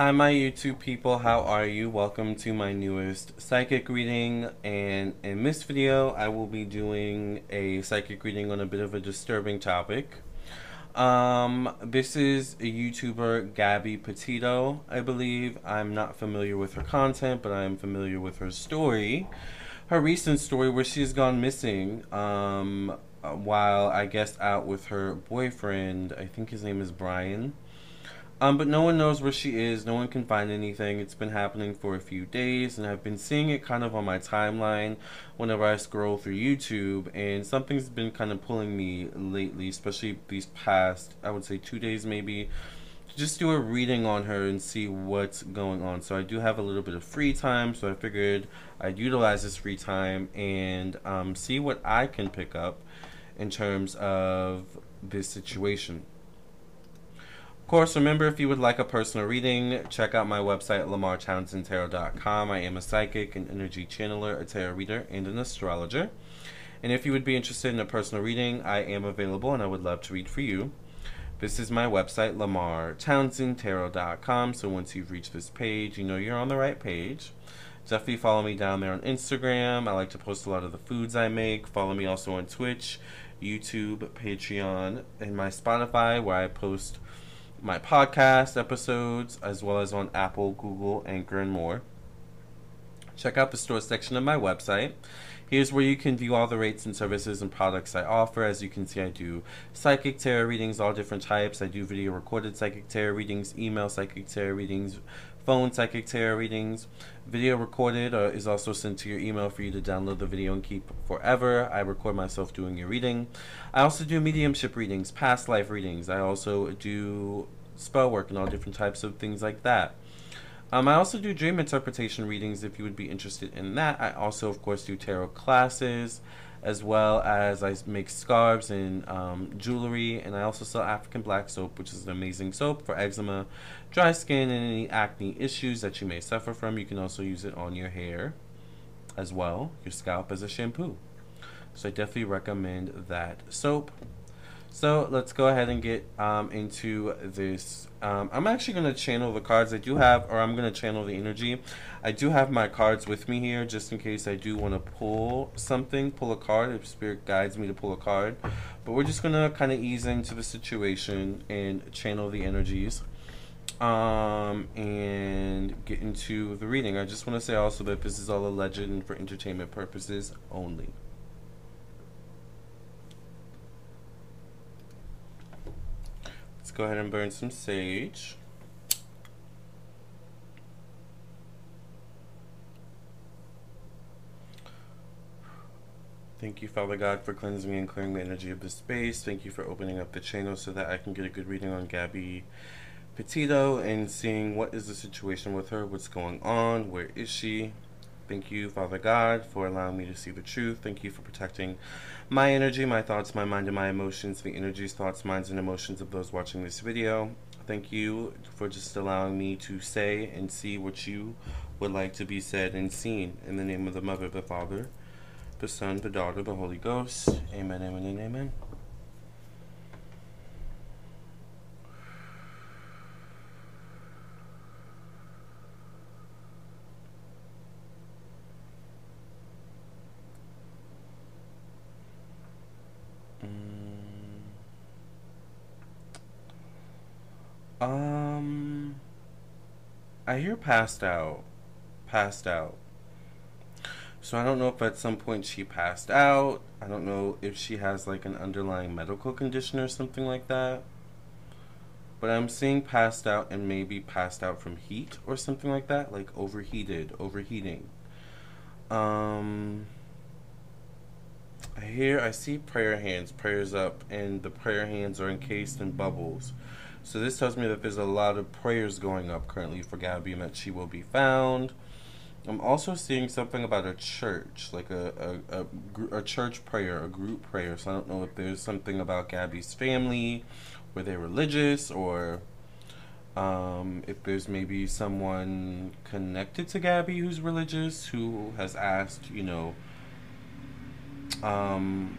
Hi, my YouTube people. How are you? Welcome to my newest psychic reading. And in this video, I will be doing a psychic reading on a bit of a disturbing topic. Um, this is a YouTuber, Gabby Petito, I believe. I'm not familiar with her content, but I am familiar with her story. Her recent story where she's gone missing, um, while I guess out with her boyfriend. I think his name is Brian. Um, but no one knows where she is. No one can find anything. It's been happening for a few days, and I've been seeing it kind of on my timeline whenever I scroll through YouTube. And something's been kind of pulling me lately, especially these past, I would say, two days maybe, to just do a reading on her and see what's going on. So I do have a little bit of free time, so I figured I'd utilize this free time and um, see what I can pick up in terms of this situation course, remember if you would like a personal reading, check out my website, lamartownsendtarot.com. I am a psychic, an energy channeler, a tarot reader, and an astrologer. And if you would be interested in a personal reading, I am available and I would love to read for you. This is my website, lamartownsendtarot.com. So once you've reached this page, you know you're on the right page. Definitely follow me down there on Instagram. I like to post a lot of the foods I make. Follow me also on Twitch, YouTube, Patreon, and my Spotify, where I post my podcast episodes, as well as on Apple, Google, Anchor, and more. Check out the store section of my website. Here's where you can view all the rates and services and products I offer. As you can see, I do psychic tarot readings, all different types. I do video recorded psychic tarot readings, email psychic tarot readings, phone psychic tarot readings. Video recorded uh, is also sent to your email for you to download the video and keep forever. I record myself doing your reading. I also do mediumship readings, past life readings. I also do spell work and all different types of things like that. Um, I also do dream interpretation readings if you would be interested in that. I also, of course, do tarot classes as well as I make scarves and um, jewelry. And I also sell African black soap, which is an amazing soap for eczema, dry skin, and any acne issues that you may suffer from. You can also use it on your hair as well, your scalp as a shampoo. So I definitely recommend that soap. So let's go ahead and get um, into this. Um, I'm actually going to channel the cards I do have, or I'm going to channel the energy. I do have my cards with me here just in case I do want to pull something, pull a card, if Spirit guides me to pull a card. But we're just going to kind of ease into the situation and channel the energies um, and get into the reading. I just want to say also that this is all alleged and for entertainment purposes only. Go ahead and burn some sage. Thank you, Father God, for cleansing and clearing the energy of the space. Thank you for opening up the channel so that I can get a good reading on Gabby Petito and seeing what is the situation with her, what's going on, where is she. Thank you, Father God, for allowing me to see the truth. Thank you for protecting my energy, my thoughts, my mind, and my emotions, the energies, thoughts, minds, and emotions of those watching this video. Thank you for just allowing me to say and see what you would like to be said and seen. In the name of the Mother, the Father, the Son, the Daughter, the Holy Ghost. Amen, amen, and amen. Um, I hear passed out. Passed out. So I don't know if at some point she passed out. I don't know if she has like an underlying medical condition or something like that. But I'm seeing passed out and maybe passed out from heat or something like that, like overheated, overheating. Um I hear I see prayer hands, prayers up, and the prayer hands are encased in bubbles. So this tells me that there's a lot of prayers going up currently for Gabby and that she will be found. I'm also seeing something about a church, like a, a, a, a, church prayer, a group prayer. So I don't know if there's something about Gabby's family, were they religious, or um, if there's maybe someone connected to Gabby who's religious who has asked, you know, um,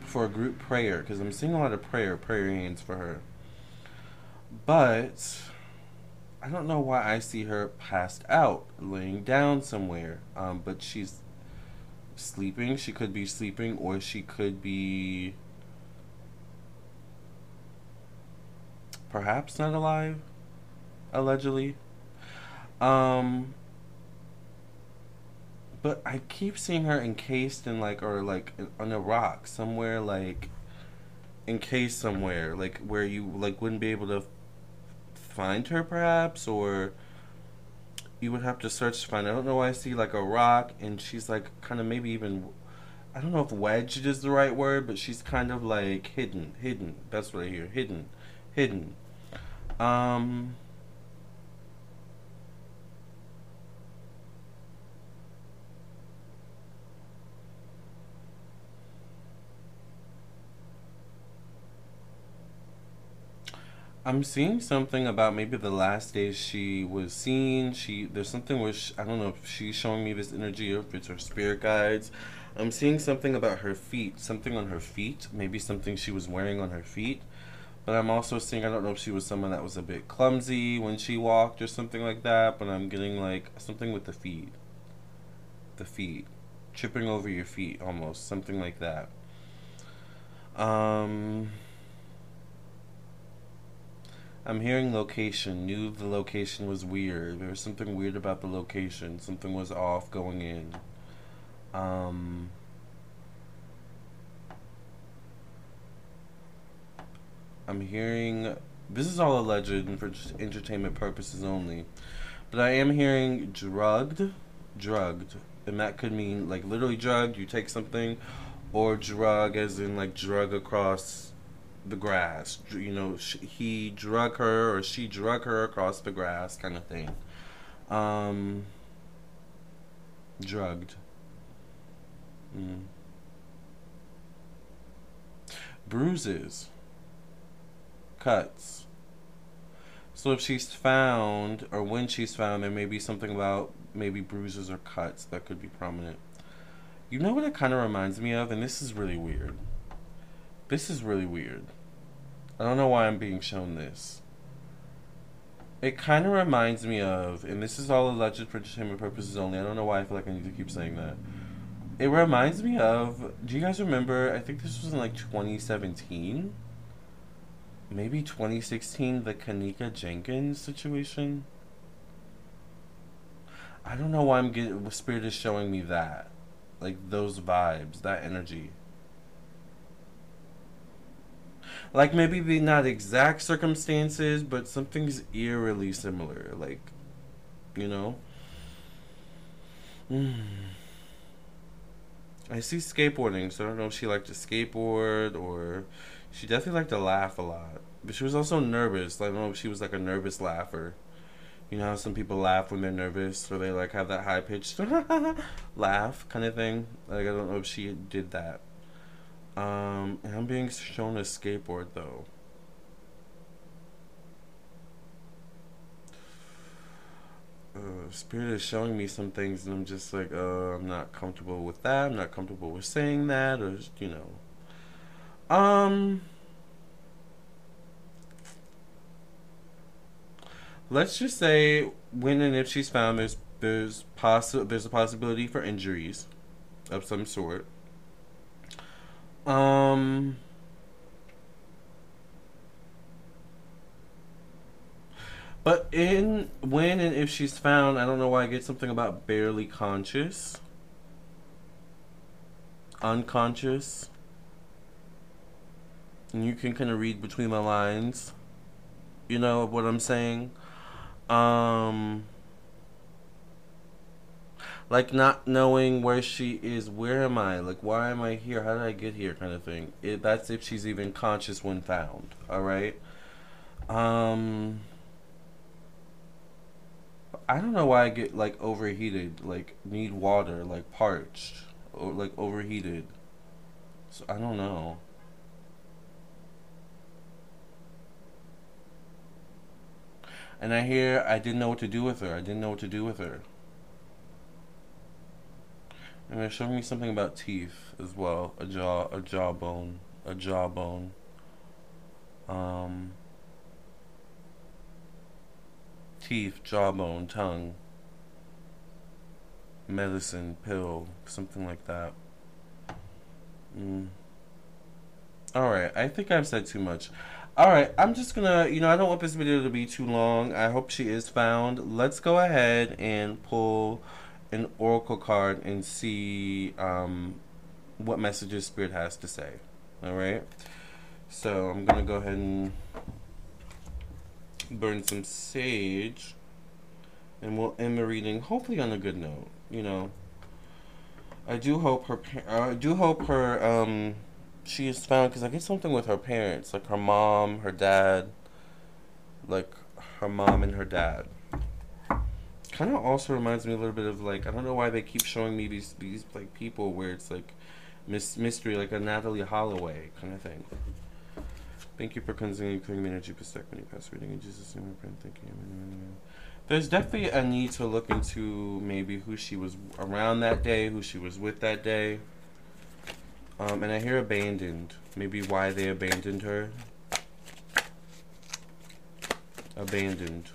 for a group prayer, because I'm seeing a lot of prayer, prayer hands for her. But I don't know why I see her passed out, laying down somewhere. Um, but she's sleeping. She could be sleeping, or she could be perhaps not alive, allegedly. Um, but I keep seeing her encased in like, or like on a rock somewhere, like encased somewhere, like where you like wouldn't be able to find her, perhaps, or you would have to search to find. I don't know why I see like a rock, and she's like kind of maybe even. I don't know if wedged is the right word, but she's kind of like hidden, hidden. That's what I hear, hidden, hidden. Um. I'm seeing something about maybe the last days she was seen. She there's something where she, I don't know if she's showing me this energy or if it's her spirit guides. I'm seeing something about her feet, something on her feet, maybe something she was wearing on her feet. But I'm also seeing I don't know if she was someone that was a bit clumsy when she walked or something like that. But I'm getting like something with the feet, the feet, tripping over your feet almost something like that. Um. I'm hearing location. Knew the location was weird. There was something weird about the location. Something was off going in. Um, I'm hearing. This is all alleged for just entertainment purposes only. But I am hearing drugged. Drugged. And that could mean like literally drugged, you take something, or drug as in like drug across the grass. You know, he drug her or she drug her across the grass, kind of thing. Um, drugged. Mm. Bruises, cuts. So if she's found, or when she's found, there may be something about maybe bruises or cuts that could be prominent. You know what it kind of reminds me of, and this is really weird. This is really weird. I don't know why I'm being shown this. It kind of reminds me of, and this is all alleged for entertainment purposes only. I don't know why I feel like I need to keep saying that. It reminds me of. Do you guys remember? I think this was in like 2017, maybe 2016. The Kenneka Jenkins situation. I don't know why I'm getting. Spirit is showing me that, like those vibes, that energy like maybe the not exact circumstances, but something's eerily similar. Like, you know. Mm. I see skateboarding, so I don't know if she liked to skateboard or she definitely liked to laugh a lot. But she was also nervous. I don't know if she was like a nervous laugher. You know how some people laugh when they're nervous or they like have that high pitched laugh kind of thing? Like I don't know if she did that. Um, I'm being shown a skateboard though. Uh, Spirit is showing me some things, and I'm just like, uh, I'm not comfortable with that. I'm not comfortable with saying that, or you know. Um. Let's just say when and if she's found, there's there's possi- there's a possibility for injuries of some sort. Um. But in when and if she's found, I don't know why I get something about barely conscious, unconscious. And you can kind of read between the lines. You know what I'm saying? Um like not knowing where she is where am i? Like why am i here? How did i get here kind of thing. It, that's if she's even conscious when found all right? Um i don't know why i get like overheated like need water like parched or like overheated. So i don't know. And i hear i didn't know what to do with her. I didn't know what to do with her and they're showing me something about teeth as well. A jaw, a jawbone, a jawbone. Um, teeth, jawbone, tongue, medicine, pill, something like that. Mm. Alright, I think I've said too much. Alright, I'm just gonna, you know, I don't want this video to be too long. I hope she is found. Let's go ahead and pull an oracle card and see um, what messages Spirit has to say. Alright? So I'm gonna go ahead and burn some sage. And we'll end the reading, hopefully on a good note. You know, I do hope her. I do hope her. Um, she is found because I get something with her parents, like her mom, her dad, like her mom and her dad. Kind of also reminds me a little bit of like I don't know why they keep showing me these these like people where it's like mis- mystery, like a Natalee Holloway kind of thing. Thank you for cleansing and clearing energy, protect me, past reading in Jesus' name. I Thank you. There's definitely a need to look into maybe who she was around that day, who she was with that day. Um, and I hear abandoned. Maybe why they abandoned her. Abandoned.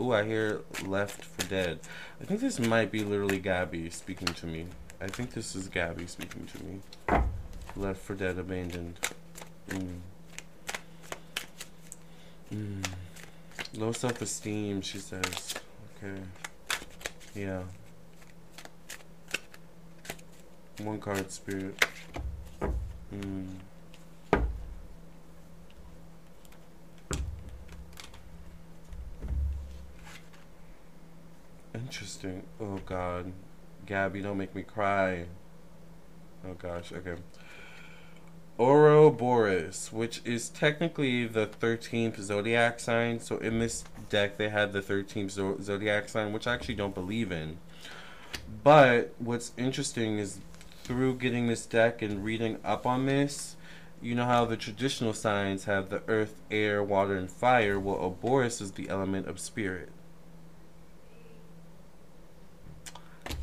Ooh, I hear left for dead. I think this might be literally Gabby speaking to me. I think this is Gabby speaking to me. Left for dead, abandoned. Mm. Mm. Low self esteem, she says. Okay. Yeah. One card spirit. Hmm. Interesting. Oh god. Gabby, don't make me cry. Oh gosh, okay. Ouroboros, which is technically the 13th zodiac sign. So in this deck, they had the 13th zodiac sign, which I actually don't believe in. But what's interesting is through getting this deck and reading up on this, you know how the traditional signs have the earth, air, water, and fire. Well, Ouroboros is the element of spirit.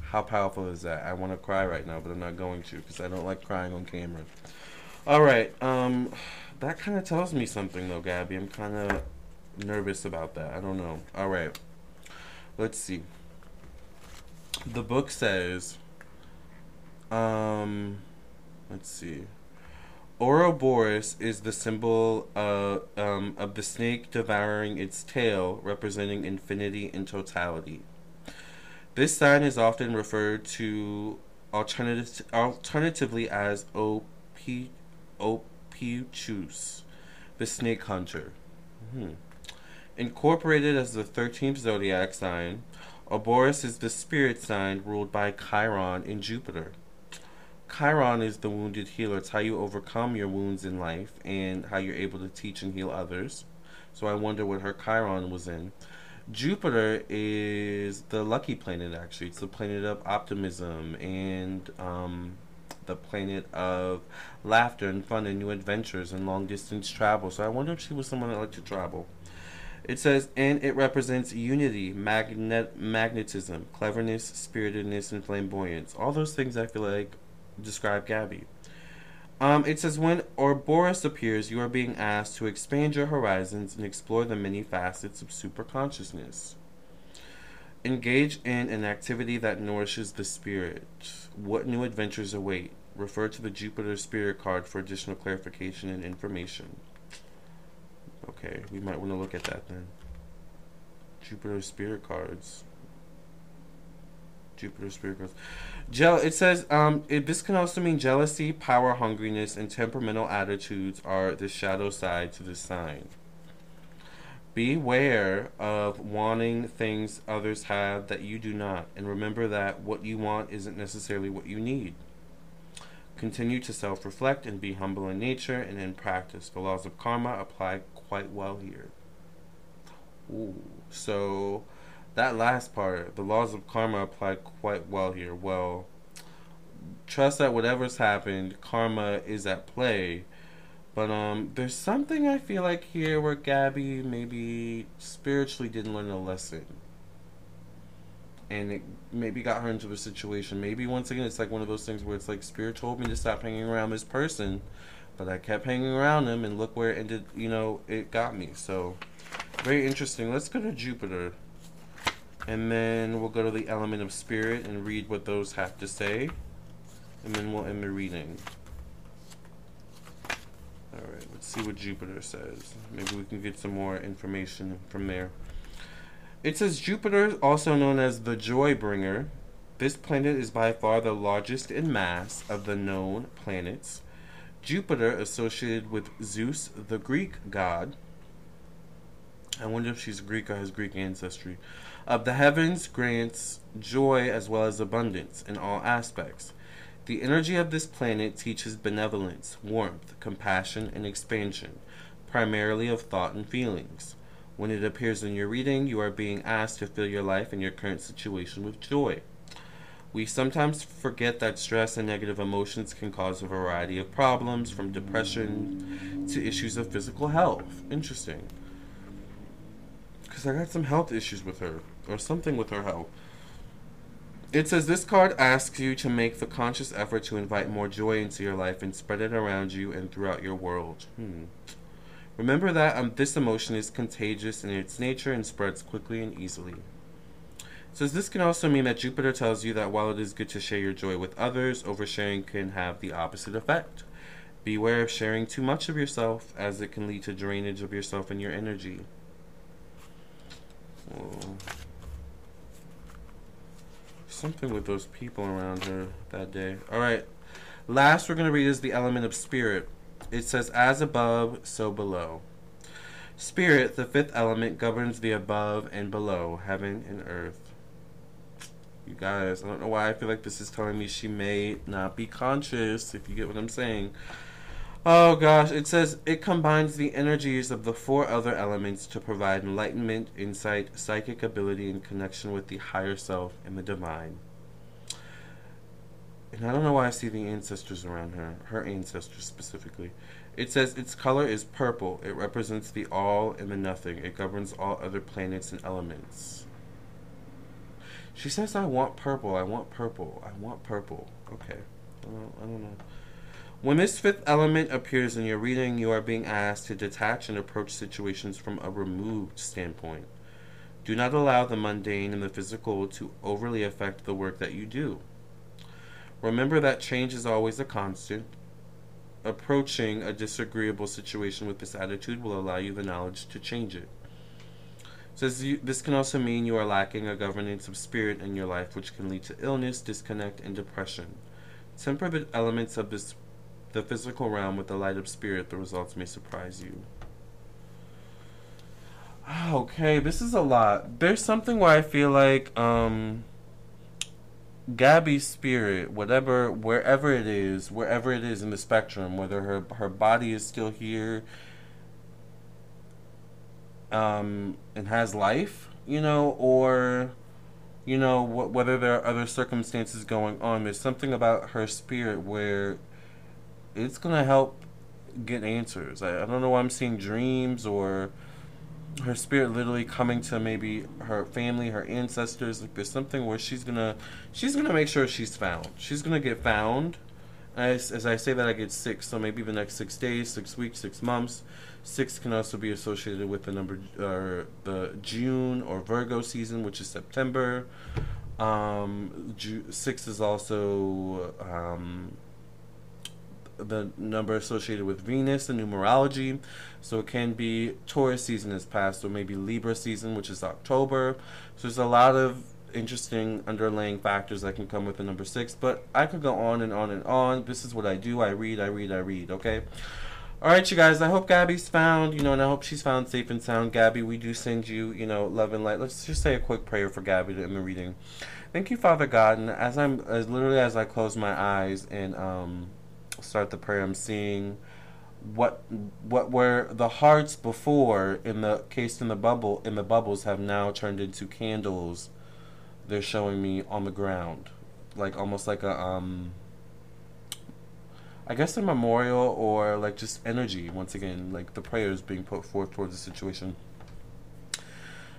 How powerful is that? I want to cry right now, but I'm not going to because I don't like crying on camera. All right. Um, that kind of tells me something, though, Gabby. I'm kind of nervous about that. I don't know. All right. Let's see. The book says, um, let's see. Ouroboros is the symbol uh, um, of the snake devouring its tail, representing infinity and totality. This sign is often referred to alternative, alternatively as OP Ophiuchus, the snake hunter. Hmm. Incorporated as the 13th zodiac sign, Ouroboros is the spirit sign ruled by Chiron in Jupiter. Chiron is the wounded healer. It's how you overcome your wounds in life and how you're able to teach and heal others. So I wonder what her Chiron was in. Jupiter is the lucky planet, actually. It's the planet of optimism and um, the planet of laughter and fun and new adventures and long distance travel. So I wonder if she was someone that liked to travel. It says, and it represents unity, magnet, magnetism, cleverness, spiritedness, and flamboyance. All those things I feel like describe Gabby. Um, it says, when Ouroboros appears, you are being asked to expand your horizons and explore the many facets of superconsciousness. Engage in an activity that nourishes the spirit. What new adventures await? Refer to the Jupiter Spirit card for additional clarification and information. Okay, we might want to look at that then. Jupiter Spirit cards. Jupiter Spirit. Gel. It says um. It, this can also mean jealousy, power, hungriness, and temperamental attitudes are the shadow side to this sign. Beware of wanting things others have that you do not, and remember that what you want isn't necessarily what you need. Continue to self reflect and be humble in nature and in practice. The laws of karma apply quite well here. Ooh, so that last part, the laws of karma apply quite well here. Well, trust that whatever's happened, karma is at play but um, there's something I feel like here where Gabby maybe spiritually didn't learn a lesson. And it maybe got her into a situation. Maybe once again, it's like one of those things where it's like Spirit told me to stop hanging around this person, but I kept hanging around him, and look where it ended. You know, it got me. So Very interesting. Let's go to Jupiter. And then we'll go to the element of spirit and read what those have to say. And then we'll end the reading. Alright, let's see what Jupiter says. Maybe we can get some more information from there. It says Jupiter, also known as the Joy Bringer. This planet is by far the largest in mass of the known planets. Jupiter, associated with Zeus, the Greek god. I wonder if she's Greek or has Greek ancestry. Of the heavens, grants joy as well as abundance in all aspects. The energy of this planet teaches benevolence, warmth, compassion, and expansion, primarily of thought and feelings. When it appears in your reading, you are being asked to fill your life and your current situation with joy. We sometimes forget that stress and negative emotions can cause a variety of problems, from depression to issues of physical health. Interesting. Because I got some health issues with her, or something with her help. It says this card asks you to make the conscious effort to invite more joy into your life and spread it around you and throughout your world. Hmm. Remember that um, this emotion is contagious in its nature and spreads quickly and easily. Says this can also mean that Jupiter tells you that while it is good to share your joy with others, oversharing can have the opposite effect. Beware of sharing too much of yourself, as it can lead to drainage of yourself and your energy. Something with those people around her that day. Alright. Last we're going to read is the element of spirit. It says, as above, so below. Spirit, the fifth element, governs the above and below, heaven and earth. You guys, I don't know why I feel like this is telling me she may not be conscious, if you get what I'm saying. Oh gosh, it says it combines the energies of the four other elements to provide enlightenment, insight, psychic ability, and connection with the higher self and the divine. And I don't know why I see the ancestors around her, her ancestors specifically. It says its color is purple. It represents the all and the nothing. It governs all other planets and elements. She says, I want purple, I want purple, I want purple. Okay. Well, I don't know. When this fifth element appears in your reading, you are being asked to detach and approach situations from a removed standpoint. Do not allow the mundane and the physical to overly affect the work that you do. Remember that change is always a constant. Approaching a disagreeable situation with this attitude will allow you the knowledge to change it. You, this can also mean you are lacking a governance of spirit in your life, which can lead to illness, disconnect, and depression. Temper the elements of this, the physical realm with the light of spirit. The results may surprise you. Okay, this is a lot. There's something where I feel like um, Gabby's spirit, whatever, wherever it is, wherever it is in the spectrum, whether her her body is still here um, and has life, you know, or you know wh- whether there are other circumstances going on. There's something about her spirit where it's gonna help get answers. I, I don't know why I'm seeing dreams or her spirit literally coming to maybe her family, her ancestors. Like there's something where she's gonna she's gonna make sure she's found. She's gonna get found. As, as I say that, I get six. So maybe the next six days, six weeks, six months. Six can also be associated with the number, uh, the June or Virgo season, which is September. Um, Ju- six is also um, the number associated with Venus and numerology. So it can be Taurus season has passed, or maybe Libra season, which is October. So there's a lot of interesting underlying factors that can come with the number six. But I could go on and on and on. This is what I do. I read, I read, I read. Okay. All right, you guys. I hope Gabby's found, you know, and I hope she's found safe and sound. Gabby, we do send you, you know, love and light. Let's just say a quick prayer for Gabby in the reading. Thank you, Father God. And as I'm, as literally as I close my eyes and um, start the prayer, I'm seeing what what were the hearts before in the case in the bubble in the bubbles have now turned into candles. They're showing me on the ground, like almost like a um I guess a memorial or like just energy once again, like the prayers being put forth towards the situation.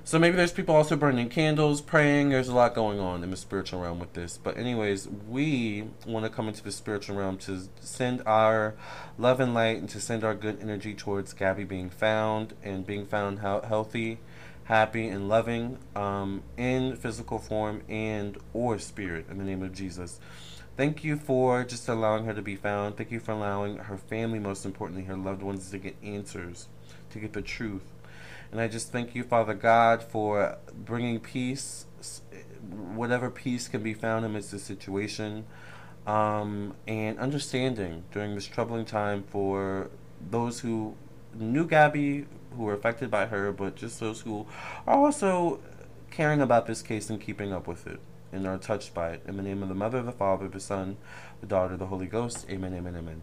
So maybe there's people also burning candles, praying. There's a lot going on in the spiritual realm with this. But anyways, we want to come into the spiritual realm to send our love and light and to send our good energy towards Gabby being found and being found healthy, happy, and loving um, in physical form and or spirit in the name of Jesus. Thank you for just allowing her to be found. Thank you for allowing her family, most importantly, her loved ones, to get answers, to get the truth and I just thank you, Father God, for bringing peace, whatever peace can be found amidst the situation, um, and understanding during this troubling time for those who knew Gabby, who were affected by her, but just those who are also caring about this case and keeping up with it and are touched by it. In the name of the Mother, the Father, the Son, the Daughter, the Holy Ghost. Amen, amen, amen.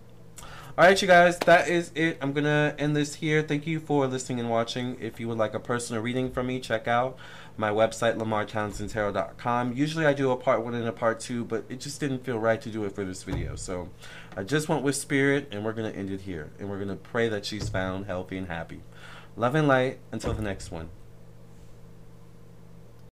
All right, you guys, that is it. I'm going to end this here. Thank you for listening and watching. If you would like a personal reading from me, check out my website, lamartownsendtarot.com. Usually I do a part one and a part two, but it just didn't feel right to do it for this video. So I just went with spirit, and we're going to end it here. And we're going to pray that she's found healthy and happy. Love and light. Until the next one.